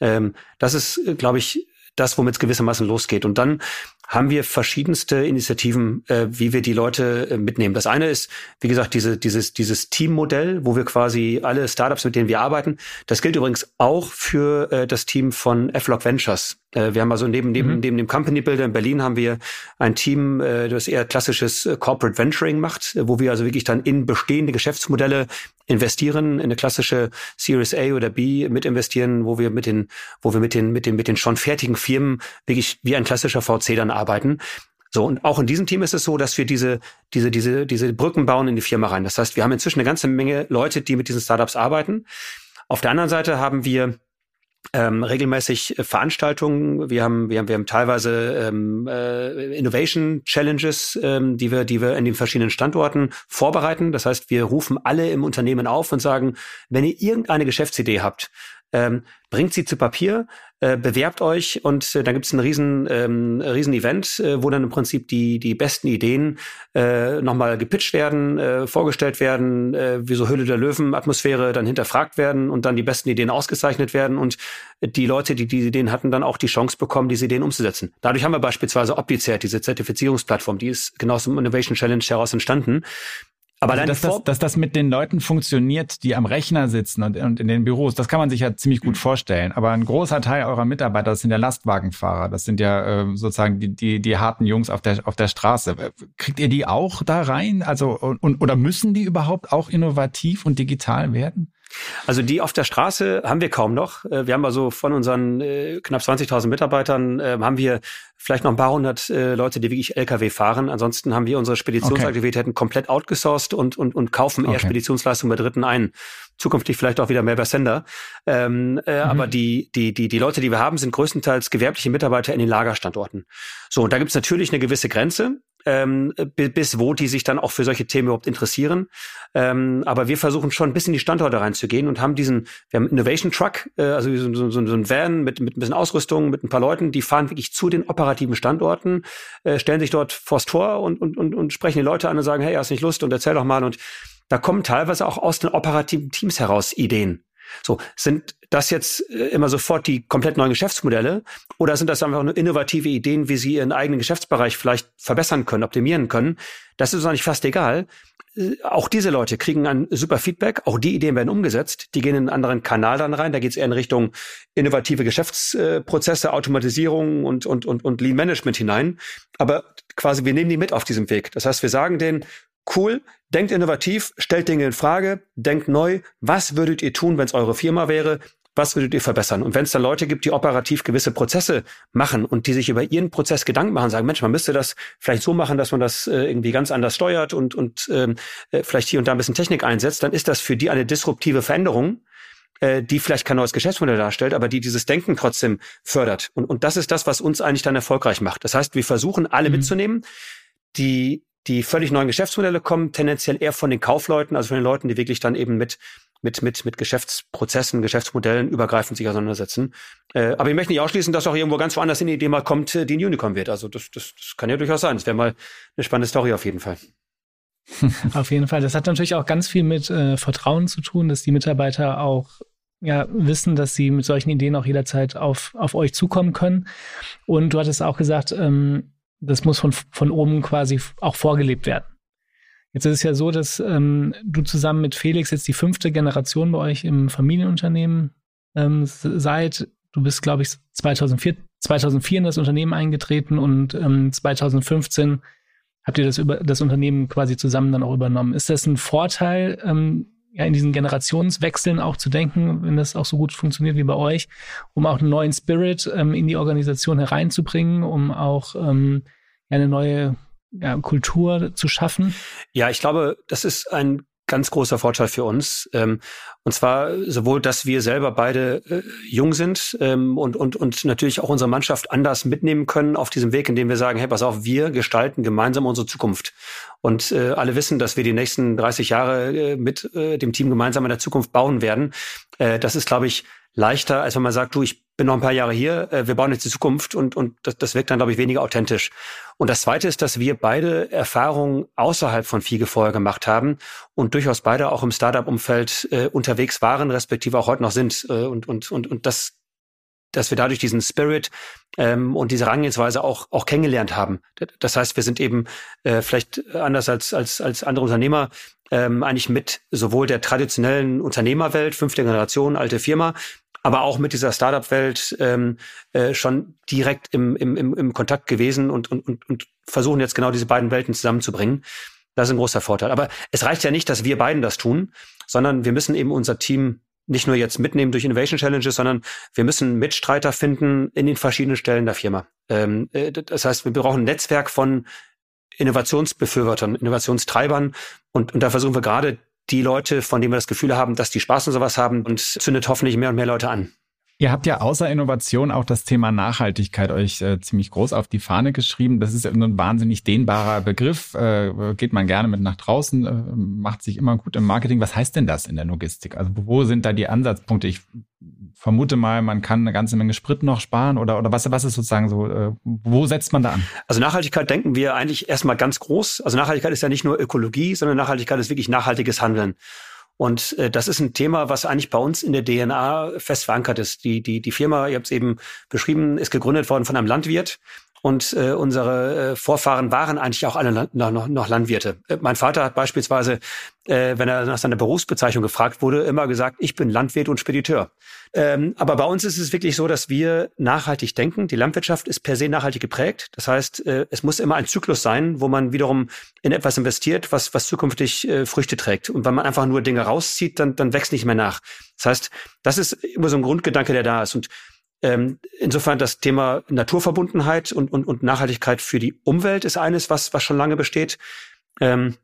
ähm, das ist, glaube ich, das, womit es gewissermaßen losgeht. Und dann haben wir verschiedenste Initiativen, äh, wie wir die Leute äh, mitnehmen. Das eine ist, wie gesagt, diese, dieses, dieses Teammodell, wo wir quasi alle Startups, mit denen wir arbeiten. Das gilt übrigens auch für äh, das Team von F-Log Ventures. Äh, wir haben also neben, neben, mhm. neben dem Company Builder in Berlin haben wir ein Team, äh, das eher klassisches äh, Corporate Venturing macht, wo wir also wirklich dann in bestehende Geschäftsmodelle investieren, in eine klassische Series A oder B mit investieren, wo wir mit den, wo wir mit den, mit den, mit den schon fertigen Firmen wirklich wie ein klassischer VC dann arbeiten. So, und auch in diesem Team ist es so, dass wir diese, diese, diese, diese Brücken bauen in die Firma rein. Das heißt, wir haben inzwischen eine ganze Menge Leute, die mit diesen Startups arbeiten. Auf der anderen Seite haben wir ähm, regelmäßig Veranstaltungen. Wir haben, wir haben, wir haben teilweise ähm, äh, Innovation Challenges, ähm, die wir, die wir in den verschiedenen Standorten vorbereiten. Das heißt, wir rufen alle im Unternehmen auf und sagen, wenn ihr irgendeine Geschäftsidee habt, ähm, bringt sie zu Papier, äh, bewerbt euch und äh, dann gibt es ein riesen, ähm, riesen Event, äh, wo dann im Prinzip die, die besten Ideen äh, nochmal gepitcht werden, äh, vorgestellt werden, äh, wie so Höhle der Löwen-Atmosphäre dann hinterfragt werden und dann die besten Ideen ausgezeichnet werden und die Leute, die diese Ideen hatten, dann auch die Chance bekommen, diese Ideen umzusetzen. Dadurch haben wir beispielsweise Optizert, diese Zertifizierungsplattform, die ist genau aus dem Innovation Challenge heraus entstanden. Aber also, dass, das, dass das mit den Leuten funktioniert, die am Rechner sitzen und, und in den Büros, das kann man sich ja ziemlich gut vorstellen. Aber ein großer Teil eurer Mitarbeiter, das sind ja Lastwagenfahrer, das sind ja äh, sozusagen die, die, die harten Jungs auf der, auf der Straße. Kriegt ihr die auch da rein? Also, und, oder müssen die überhaupt auch innovativ und digital werden? Also die auf der Straße haben wir kaum noch. Äh, wir haben also von unseren äh, knapp 20.000 Mitarbeitern äh, haben wir vielleicht noch ein paar hundert Leute, die wirklich LKW fahren. Ansonsten haben wir unsere Speditionsaktivitäten okay. komplett outgesourced und, und, und kaufen eher okay. Speditionsleistungen bei Dritten ein. Zukünftig vielleicht auch wieder mehr bei Sender. Ähm, äh, mhm. Aber die, die, die, die Leute, die wir haben, sind größtenteils gewerbliche Mitarbeiter in den Lagerstandorten. So, und da gibt es natürlich eine gewisse Grenze ähm, bis wo die sich dann auch für solche Themen überhaupt interessieren. Ähm, aber wir versuchen schon bis in die Standorte reinzugehen und haben diesen, wir haben Innovation Truck, äh, also so, so, so ein Van mit, mit ein bisschen Ausrüstung, mit ein paar Leuten, die fahren wirklich zu den operativen Standorten, äh, stellen sich dort vors Tor und, und, und, und sprechen die Leute an und sagen, hey, hast nicht Lust und erzähl doch mal. Und da kommen teilweise auch aus den operativen Teams heraus Ideen. So, sind das jetzt äh, immer sofort die komplett neuen Geschäftsmodelle oder sind das einfach nur innovative Ideen, wie sie ihren eigenen Geschäftsbereich vielleicht verbessern können, optimieren können? Das ist uns eigentlich fast egal. Äh, auch diese Leute kriegen ein super Feedback, auch die Ideen werden umgesetzt, die gehen in einen anderen Kanal dann rein, da geht es eher in Richtung innovative Geschäftsprozesse, Automatisierung und, und, und, und Lean Management hinein. Aber quasi, wir nehmen die mit auf diesem Weg. Das heißt, wir sagen denen, cool, denkt innovativ, stellt Dinge in Frage, denkt neu. Was würdet ihr tun, wenn es eure Firma wäre? was würdet ihr verbessern? Und wenn es da Leute gibt, die operativ gewisse Prozesse machen und die sich über ihren Prozess Gedanken machen, sagen, Mensch, man müsste das vielleicht so machen, dass man das äh, irgendwie ganz anders steuert und, und ähm, äh, vielleicht hier und da ein bisschen Technik einsetzt, dann ist das für die eine disruptive Veränderung, äh, die vielleicht kein neues Geschäftsmodell darstellt, aber die dieses Denken trotzdem fördert. Und, und das ist das, was uns eigentlich dann erfolgreich macht. Das heißt, wir versuchen alle mhm. mitzunehmen, die die völlig neuen Geschäftsmodelle kommen tendenziell eher von den Kaufleuten, also von den Leuten, die wirklich dann eben mit mit mit mit Geschäftsprozessen, Geschäftsmodellen übergreifend sich auseinandersetzen. Äh, aber ich möchte nicht ausschließen, dass auch irgendwo ganz woanders in die Idee mal kommt, äh, die ein Unicorn wird. Also das, das, das kann ja durchaus sein. Das wäre mal eine spannende Story auf jeden Fall. auf jeden Fall. Das hat natürlich auch ganz viel mit äh, Vertrauen zu tun, dass die Mitarbeiter auch ja, wissen, dass sie mit solchen Ideen auch jederzeit auf, auf euch zukommen können. Und du hattest auch gesagt, ähm, das muss von, von oben quasi auch vorgelebt werden. Jetzt ist es ja so, dass ähm, du zusammen mit Felix jetzt die fünfte Generation bei euch im Familienunternehmen ähm, seid. Du bist, glaube ich, 2004, 2004 in das Unternehmen eingetreten und ähm, 2015 habt ihr das, über, das Unternehmen quasi zusammen dann auch übernommen. Ist das ein Vorteil, ähm, ja, in diesen Generationswechseln auch zu denken, wenn das auch so gut funktioniert wie bei euch, um auch einen neuen Spirit ähm, in die Organisation hereinzubringen, um auch ähm, eine neue ja, Kultur zu schaffen? Ja, ich glaube, das ist ein ganz großer Vorteil für uns. Ähm, und zwar sowohl, dass wir selber beide äh, jung sind ähm, und, und, und natürlich auch unsere Mannschaft anders mitnehmen können auf diesem Weg, indem wir sagen, hey, pass auf, wir gestalten gemeinsam unsere Zukunft. Und äh, alle wissen, dass wir die nächsten 30 Jahre äh, mit äh, dem Team gemeinsam in der Zukunft bauen werden. Äh, das ist, glaube ich, leichter, als wenn man sagt, du, ich bin noch ein paar Jahre hier, äh, wir bauen jetzt die Zukunft und, und das, das wirkt dann, glaube ich, weniger authentisch. Und das Zweite ist, dass wir beide Erfahrungen außerhalb von Fiege vorher gemacht haben und durchaus beide auch im Startup-Umfeld äh, unterwegs waren, respektive auch heute noch sind. Äh, und, und, und, und das dass wir dadurch diesen Spirit ähm, und diese Herangehensweise auch auch kennengelernt haben. Das heißt, wir sind eben äh, vielleicht anders als als als andere Unternehmer ähm, eigentlich mit sowohl der traditionellen Unternehmerwelt, fünfte Generation, alte Firma, aber auch mit dieser Startup-Welt ähm, äh, schon direkt im, im, im, im Kontakt gewesen und, und, und, und versuchen jetzt genau diese beiden Welten zusammenzubringen. Das ist ein großer Vorteil. Aber es reicht ja nicht, dass wir beiden das tun, sondern wir müssen eben unser Team nicht nur jetzt mitnehmen durch Innovation Challenges, sondern wir müssen Mitstreiter finden in den verschiedenen Stellen der Firma. Ähm, äh, das heißt, wir brauchen ein Netzwerk von Innovationsbefürwortern, Innovationstreibern und, und da versuchen wir gerade die Leute, von denen wir das Gefühl haben, dass die Spaß und sowas haben und zündet hoffentlich mehr und mehr Leute an. Ihr habt ja außer Innovation auch das Thema Nachhaltigkeit euch äh, ziemlich groß auf die Fahne geschrieben. Das ist ein wahnsinnig dehnbarer Begriff. Äh, geht man gerne mit nach draußen, äh, macht sich immer gut im Marketing. Was heißt denn das in der Logistik? Also wo sind da die Ansatzpunkte? Ich vermute mal, man kann eine ganze Menge Sprit noch sparen oder, oder was, was ist sozusagen so, äh, wo setzt man da an? Also Nachhaltigkeit denken wir eigentlich erstmal ganz groß. Also Nachhaltigkeit ist ja nicht nur Ökologie, sondern Nachhaltigkeit ist wirklich nachhaltiges Handeln. Und äh, das ist ein Thema, was eigentlich bei uns in der DNA fest verankert ist. Die, die, die Firma, ihr habt es eben beschrieben, ist gegründet worden von einem Landwirt. Und äh, unsere äh, Vorfahren waren eigentlich auch alle noch, noch Landwirte. Äh, mein Vater hat beispielsweise, äh, wenn er nach seiner Berufsbezeichnung gefragt wurde, immer gesagt, ich bin Landwirt und Spediteur. Ähm, aber bei uns ist es wirklich so, dass wir nachhaltig denken. Die Landwirtschaft ist per se nachhaltig geprägt. Das heißt, äh, es muss immer ein Zyklus sein, wo man wiederum in etwas investiert, was, was zukünftig äh, Früchte trägt. Und wenn man einfach nur Dinge rauszieht, dann, dann wächst nicht mehr nach. Das heißt, das ist immer so ein Grundgedanke, der da ist. Und ähm, insofern das Thema Naturverbundenheit und, und, und Nachhaltigkeit für die Umwelt ist eines, was, was schon lange besteht. Ähm,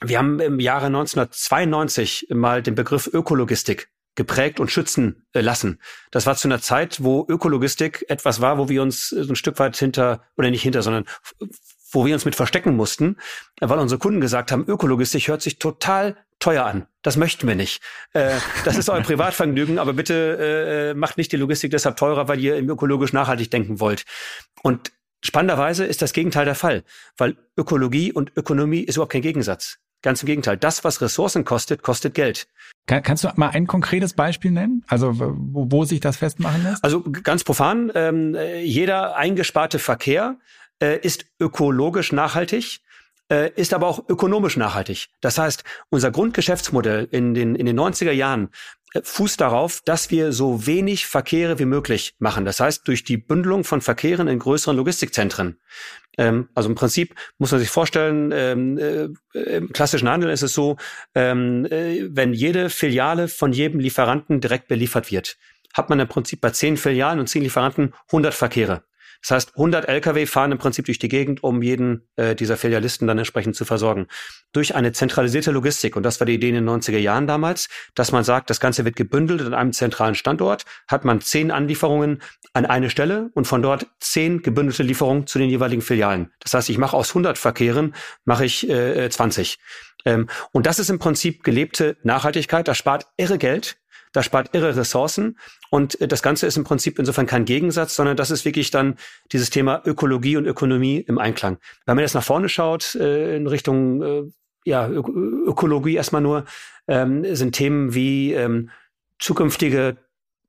wir haben im Jahre 1992 mal den Begriff Ökologistik geprägt und schützen äh, lassen. Das war zu einer Zeit, wo Ökologistik etwas war, wo wir uns so ein Stück weit hinter, oder nicht hinter, sondern wo wir uns mit verstecken mussten, weil unsere Kunden gesagt haben, Ökologistik hört sich total teuer an. Das möchten wir nicht. Äh, das ist euer Privatvergnügen, aber bitte äh, macht nicht die Logistik deshalb teurer, weil ihr im ökologisch nachhaltig denken wollt. Und spannenderweise ist das Gegenteil der Fall, weil Ökologie und Ökonomie ist überhaupt kein Gegensatz. Ganz im Gegenteil. Das, was Ressourcen kostet, kostet Geld. Kann, kannst du mal ein konkretes Beispiel nennen? Also wo, wo sich das festmachen lässt? Also ganz profan, ähm, jeder eingesparte Verkehr äh, ist ökologisch nachhaltig äh, ist aber auch ökonomisch nachhaltig. Das heißt, unser Grundgeschäftsmodell in den, in den 90er Jahren äh, fußt darauf, dass wir so wenig Verkehre wie möglich machen. Das heißt, durch die Bündelung von Verkehren in größeren Logistikzentren. Ähm, also im Prinzip muss man sich vorstellen, ähm, äh, im klassischen Handel ist es so, ähm, äh, wenn jede Filiale von jedem Lieferanten direkt beliefert wird, hat man im Prinzip bei zehn Filialen und zehn Lieferanten 100 Verkehre. Das heißt, 100 Lkw fahren im Prinzip durch die Gegend, um jeden äh, dieser Filialisten dann entsprechend zu versorgen. Durch eine zentralisierte Logistik, und das war die Idee in den 90er Jahren damals, dass man sagt, das Ganze wird gebündelt an einem zentralen Standort, hat man zehn Anlieferungen an eine Stelle und von dort zehn gebündelte Lieferungen zu den jeweiligen Filialen. Das heißt, ich mache aus 100 Verkehren, mache ich äh, 20. Ähm, und das ist im Prinzip gelebte Nachhaltigkeit. Das spart irre Geld das spart irre Ressourcen und äh, das Ganze ist im Prinzip insofern kein Gegensatz, sondern das ist wirklich dann dieses Thema Ökologie und Ökonomie im Einklang. Wenn man jetzt nach vorne schaut, äh, in Richtung äh, ja, Ö Ökologie erstmal nur, ähm, sind Themen wie ähm, zukünftige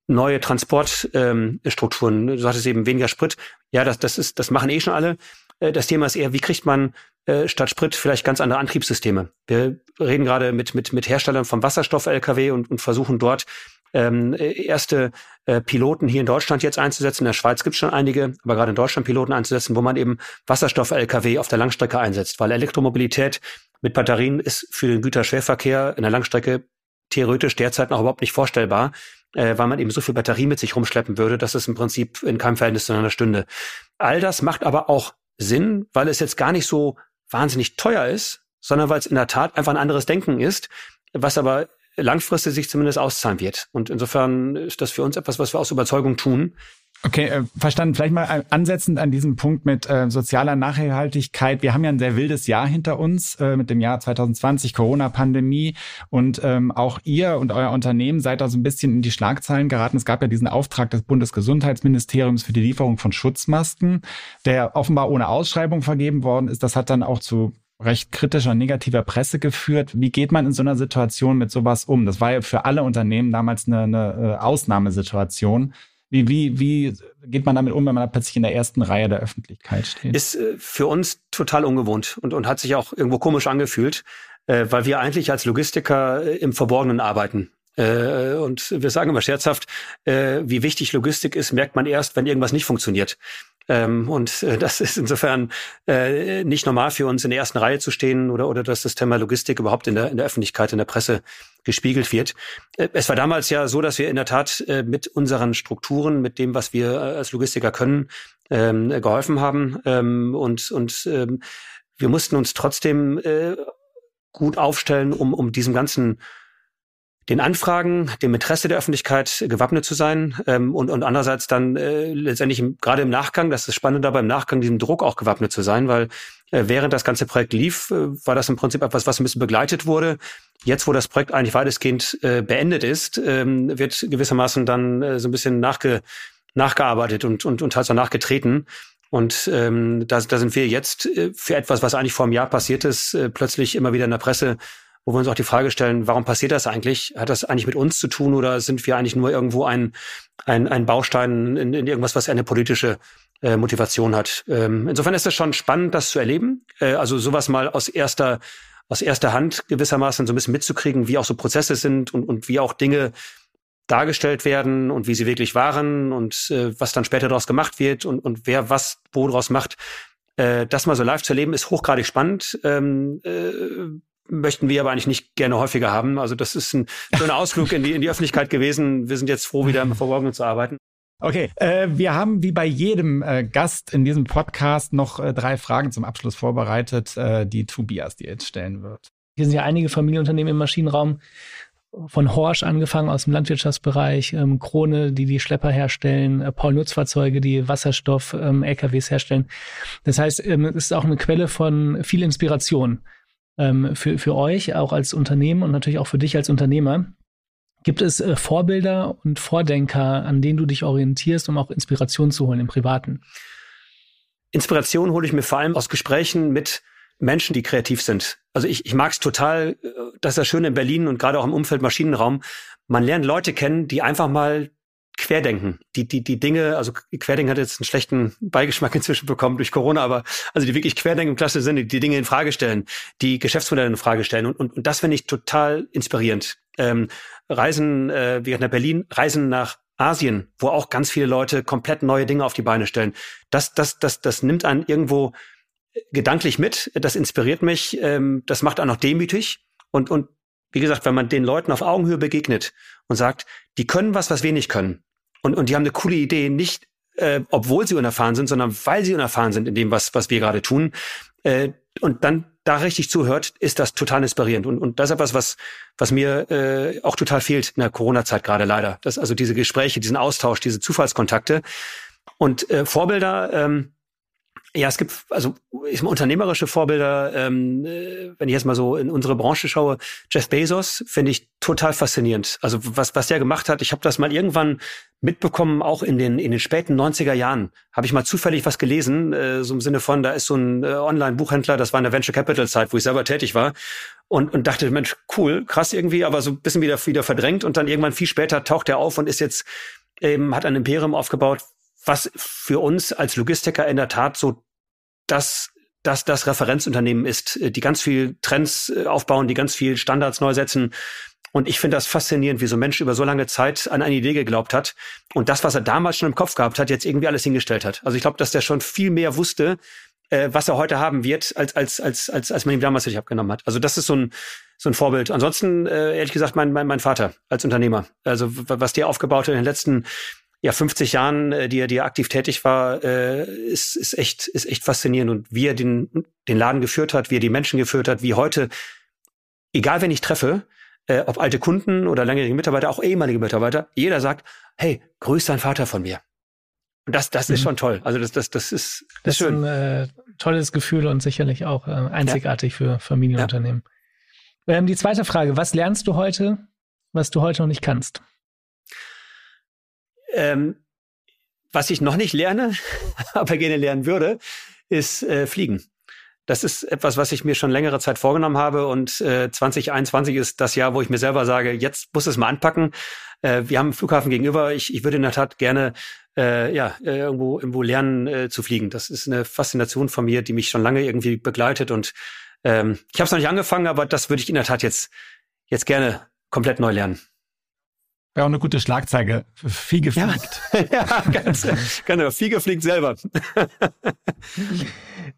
neue Transportstrukturen. Ähm, du sagtest eben weniger Sprit. Ja, das, das ist, das machen eh schon alle. Äh, das Thema ist eher, wie kriegt man äh, statt Sprit vielleicht ganz andere Antriebssysteme. Wir reden gerade mit, mit, mit Herstellern vom Wasserstoff-Lkw und, und versuchen dort ähm, erste äh, Piloten hier in Deutschland jetzt einzusetzen. In der Schweiz gibt es schon einige, aber gerade in Deutschland Piloten einzusetzen, wo man eben Wasserstoff-Lkw auf der Langstrecke einsetzt, weil Elektromobilität mit Batterien ist für den Güterschwerverkehr in der Langstrecke theoretisch derzeit noch überhaupt nicht vorstellbar, äh, weil man eben so viel Batterie mit sich rumschleppen würde, dass es im Prinzip in keinem Verhältnis zu einer Stunde. All das macht aber auch Sinn, weil es jetzt gar nicht so wahnsinnig teuer ist, sondern weil es in der Tat einfach ein anderes Denken ist, was aber langfristig sich zumindest auszahlen wird. Und insofern ist das für uns etwas, was wir aus Überzeugung tun. Okay, äh, verstanden. Vielleicht mal äh, ansetzend an diesem Punkt mit äh, sozialer Nachhaltigkeit. Wir haben ja ein sehr wildes Jahr hinter uns äh, mit dem Jahr 2020, Corona-Pandemie. Und ähm, auch ihr und euer Unternehmen seid da so ein bisschen in die Schlagzeilen geraten. Es gab ja diesen Auftrag des Bundesgesundheitsministeriums für die Lieferung von Schutzmasken, der offenbar ohne Ausschreibung vergeben worden ist. Das hat dann auch zu recht kritischer, negativer Presse geführt. Wie geht man in so einer Situation mit sowas um? Das war ja für alle Unternehmen damals eine, eine äh, Ausnahmesituation. Wie, wie, wie geht man damit um, wenn man plötzlich in der ersten Reihe der Öffentlichkeit steht? Ist äh, für uns total ungewohnt und, und hat sich auch irgendwo komisch angefühlt, äh, weil wir eigentlich als Logistiker äh, im Verborgenen arbeiten. Äh, und wir sagen immer scherzhaft, äh, wie wichtig Logistik ist, merkt man erst, wenn irgendwas nicht funktioniert. Ähm, und äh, das ist insofern äh, nicht normal für uns in der ersten Reihe zu stehen oder, oder dass das Thema Logistik überhaupt in der, in der Öffentlichkeit, in der Presse gespiegelt wird. Äh, es war damals ja so, dass wir in der Tat äh, mit unseren Strukturen, mit dem, was wir äh, als Logistiker können, ähm, geholfen haben. Ähm, und und ähm, wir mussten uns trotzdem äh, gut aufstellen, um, um diesem ganzen den Anfragen, dem Interesse der Öffentlichkeit gewappnet zu sein ähm, und, und andererseits dann äh, letztendlich gerade im Nachgang, das ist spannend dabei, im Nachgang diesem Druck auch gewappnet zu sein, weil äh, während das ganze Projekt lief, äh, war das im Prinzip etwas, was ein bisschen begleitet wurde. Jetzt, wo das Projekt eigentlich weitestgehend äh, beendet ist, ähm, wird gewissermaßen dann äh, so ein bisschen nachge, nachgearbeitet und, und, und halt so nachgetreten. Und ähm, da, da sind wir jetzt äh, für etwas, was eigentlich vor einem Jahr passiert ist, äh, plötzlich immer wieder in der Presse wo wir uns auch die Frage stellen, warum passiert das eigentlich? Hat das eigentlich mit uns zu tun oder sind wir eigentlich nur irgendwo ein, ein, ein Baustein in, in irgendwas, was eine politische äh, Motivation hat? Ähm, insofern ist es schon spannend, das zu erleben. Äh, also sowas mal aus erster aus erster Hand gewissermaßen so ein bisschen mitzukriegen, wie auch so Prozesse sind und, und wie auch Dinge dargestellt werden und wie sie wirklich waren und äh, was dann später daraus gemacht wird und, und wer was wo daraus macht. Äh, das mal so live zu erleben, ist hochgradig spannend. Ähm, äh, möchten wir aber eigentlich nicht gerne häufiger haben. Also das ist ein, so ein Ausflug in die, in die Öffentlichkeit gewesen. Wir sind jetzt froh, wieder im Verborgenen zu arbeiten. Okay, äh, wir haben wie bei jedem äh, Gast in diesem Podcast noch äh, drei Fragen zum Abschluss vorbereitet, äh, die Tobias dir jetzt stellen wird. Hier sind ja einige Familienunternehmen im Maschinenraum, von Horsch angefangen aus dem Landwirtschaftsbereich, ähm, Krone, die die Schlepper herstellen, äh, Paul Nutzfahrzeuge, die Wasserstoff, ähm, LKWs herstellen. Das heißt, ähm, es ist auch eine Quelle von viel Inspiration ähm, für, für euch, auch als Unternehmen und natürlich auch für dich als Unternehmer. Gibt es äh, Vorbilder und Vordenker, an denen du dich orientierst, um auch Inspiration zu holen im Privaten? Inspiration hole ich mir vor allem aus Gesprächen mit Menschen, die kreativ sind. Also ich, ich mag es total, äh, das ist das Schöne in Berlin und gerade auch im Umfeld Maschinenraum. Man lernt Leute kennen, die einfach mal Querdenken. Die, die, die Dinge, also Querdenken hat jetzt einen schlechten Beigeschmack inzwischen bekommen durch Corona, aber also die wirklich Querdenken im klassischen Sinne, die Dinge in Frage stellen, die Geschäftsmodelle in Frage stellen. Und, und, und das finde ich total inspirierend. Ähm, Reisen, äh, wie nach Berlin, Reisen nach Asien, wo auch ganz viele Leute komplett neue Dinge auf die Beine stellen. Das, das, das, das nimmt einen irgendwo gedanklich mit, das inspiriert mich, ähm, das macht einen auch demütig. Und, und wie gesagt, wenn man den Leuten auf Augenhöhe begegnet und sagt, die können was, was wir nicht können, Und, und die haben eine coole Idee, nicht äh, obwohl sie unerfahren sind, sondern weil sie unerfahren sind in dem, was, was wir gerade tun. Äh, und dann da richtig zuhört, ist das total inspirierend. Und, und das ist etwas, was, was mir äh, auch total fehlt in der Corona-Zeit gerade leider. Das, also diese Gespräche, diesen Austausch, diese Zufallskontakte. Und äh, Vorbilder, ähm, ja, es gibt also ich meine, unternehmerische Vorbilder. Ähm, äh, wenn ich jetzt mal so in unsere Branche schaue, Jeff Bezos finde ich total faszinierend. Also was was der gemacht hat, ich habe das mal irgendwann mitbekommen, auch in den in den späten 90er Jahren habe ich mal zufällig was gelesen, äh, so im Sinne von, da ist so ein äh, Online-Buchhändler, das war in der Venture Capital Zeit, wo ich selber tätig war und und dachte, Mensch, cool, krass irgendwie, aber so ein bisschen wieder wieder verdrängt und dann irgendwann viel später taucht er auf und ist jetzt eben hat ein Imperium aufgebaut, was für uns als Logistiker in der Tat so das dass das Referenzunternehmen ist, äh, die ganz viel Trends äh, aufbauen, die ganz viel Standards neu setzen. Und ich finde das faszinierend, wie so ein Mensch über so lange Zeit an eine Idee geglaubt hat und das, was er damals schon im Kopf gehabt hat, jetzt irgendwie alles hingestellt hat. Also ich glaube, dass der schon viel mehr wusste, äh, was er heute haben wird, als, als, als, als, als man ihm damals nicht abgenommen hat. Also das ist so ein, so ein Vorbild. Ansonsten, äh, ehrlich gesagt, mein, mein, mein Vater als Unternehmer. Also was der aufgebaut hat in den letzten ja 50 Jahren, äh, die er, die er aktiv tätig war, äh, ist, ist echt, ist echt faszinierend. Und wie er den, den Laden geführt hat, wie er die Menschen geführt hat, wie heute, egal wen ich treffe, äh, ob alte Kunden oder langjährige Mitarbeiter, auch ehemalige Mitarbeiter, jeder sagt, hey, grüß dein Vater von mir. Und das, das mhm. ist schon toll. Also das, das, das ist, das, das ist schön. ein äh, tolles Gefühl und sicherlich auch äh, einzigartig ja. für Familienunternehmen. Ja. Ähm, die zweite Frage, was lernst du heute, was du heute noch nicht kannst? Ähm, was ich noch nicht lerne, aber gerne lernen würde, ist äh, Fliegen. Das ist etwas, was ich mir schon längere Zeit vorgenommen habe und äh, 2021 ist das Jahr, wo ich mir selber sage, jetzt muss es mal anpacken. Äh, wir haben einen Flughafen gegenüber. Ich, ich würde in der Tat gerne äh, ja äh, irgendwo irgendwo lernen äh, zu fliegen. Das ist eine Faszination von mir, die mich schon lange irgendwie begleitet und ähm, ich habe es noch nicht angefangen, aber das würde ich in der Tat jetzt jetzt gerne komplett neu lernen. Wäre auch eine gute Schlagzeige. Fiege fliegt. Ja, ja ganz, genau. Fiege fliegt selber.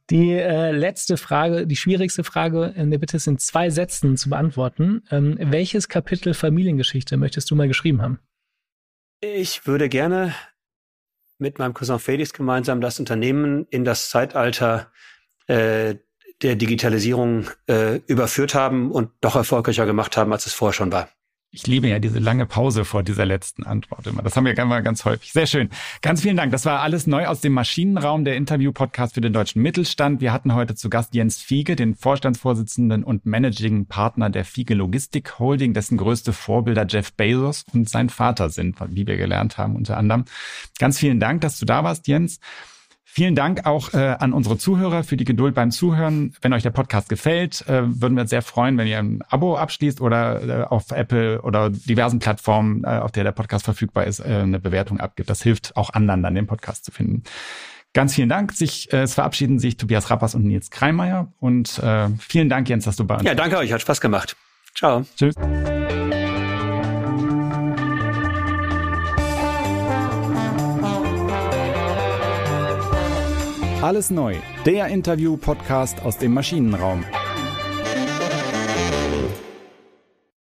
Die äh, letzte Frage, die schwierigste Frage in der Bitte sind zwei Sätzen zu beantworten. Ähm, welches Kapitel Familiengeschichte möchtest du mal geschrieben haben? Ich würde gerne mit meinem Cousin Felix gemeinsam das Unternehmen in das Zeitalter äh, der Digitalisierung äh, überführt haben und doch erfolgreicher gemacht haben, als es vorher schon war. Ich liebe ja diese lange Pause vor dieser letzten Antwort immer. Das haben wir immer ganz häufig. Sehr schön. Ganz vielen Dank. Das war alles neu aus dem Maschinenraum, der Interview-Podcast für den deutschen Mittelstand. Wir hatten heute zu Gast Jens Fiege, den Vorstandsvorsitzenden und Managing Partner der Fiege Logistik Holding, dessen größte Vorbilder Jeff Bezos und sein Vater sind, wie wir gelernt haben unter anderem. Ganz vielen Dank, dass du da warst, Jens. Vielen Dank auch äh, an unsere Zuhörer für die Geduld beim Zuhören. Wenn euch der Podcast gefällt, äh, würden wir uns sehr freuen, wenn ihr ein Abo abschließt oder äh, auf Apple oder diversen Plattformen, äh, auf der der Podcast verfügbar ist, äh, eine Bewertung abgibt. Das hilft auch anderen dann den Podcast zu finden. Ganz vielen Dank. Sich, äh, es verabschieden sich Tobias Rappers und Nils Kreimeier. Und äh, vielen Dank, Jens, dass du bei uns Ja, danke euch. Hat Spaß gemacht. Ciao. Tschüss. Alles neu, der Interview-Podcast aus dem Maschinenraum.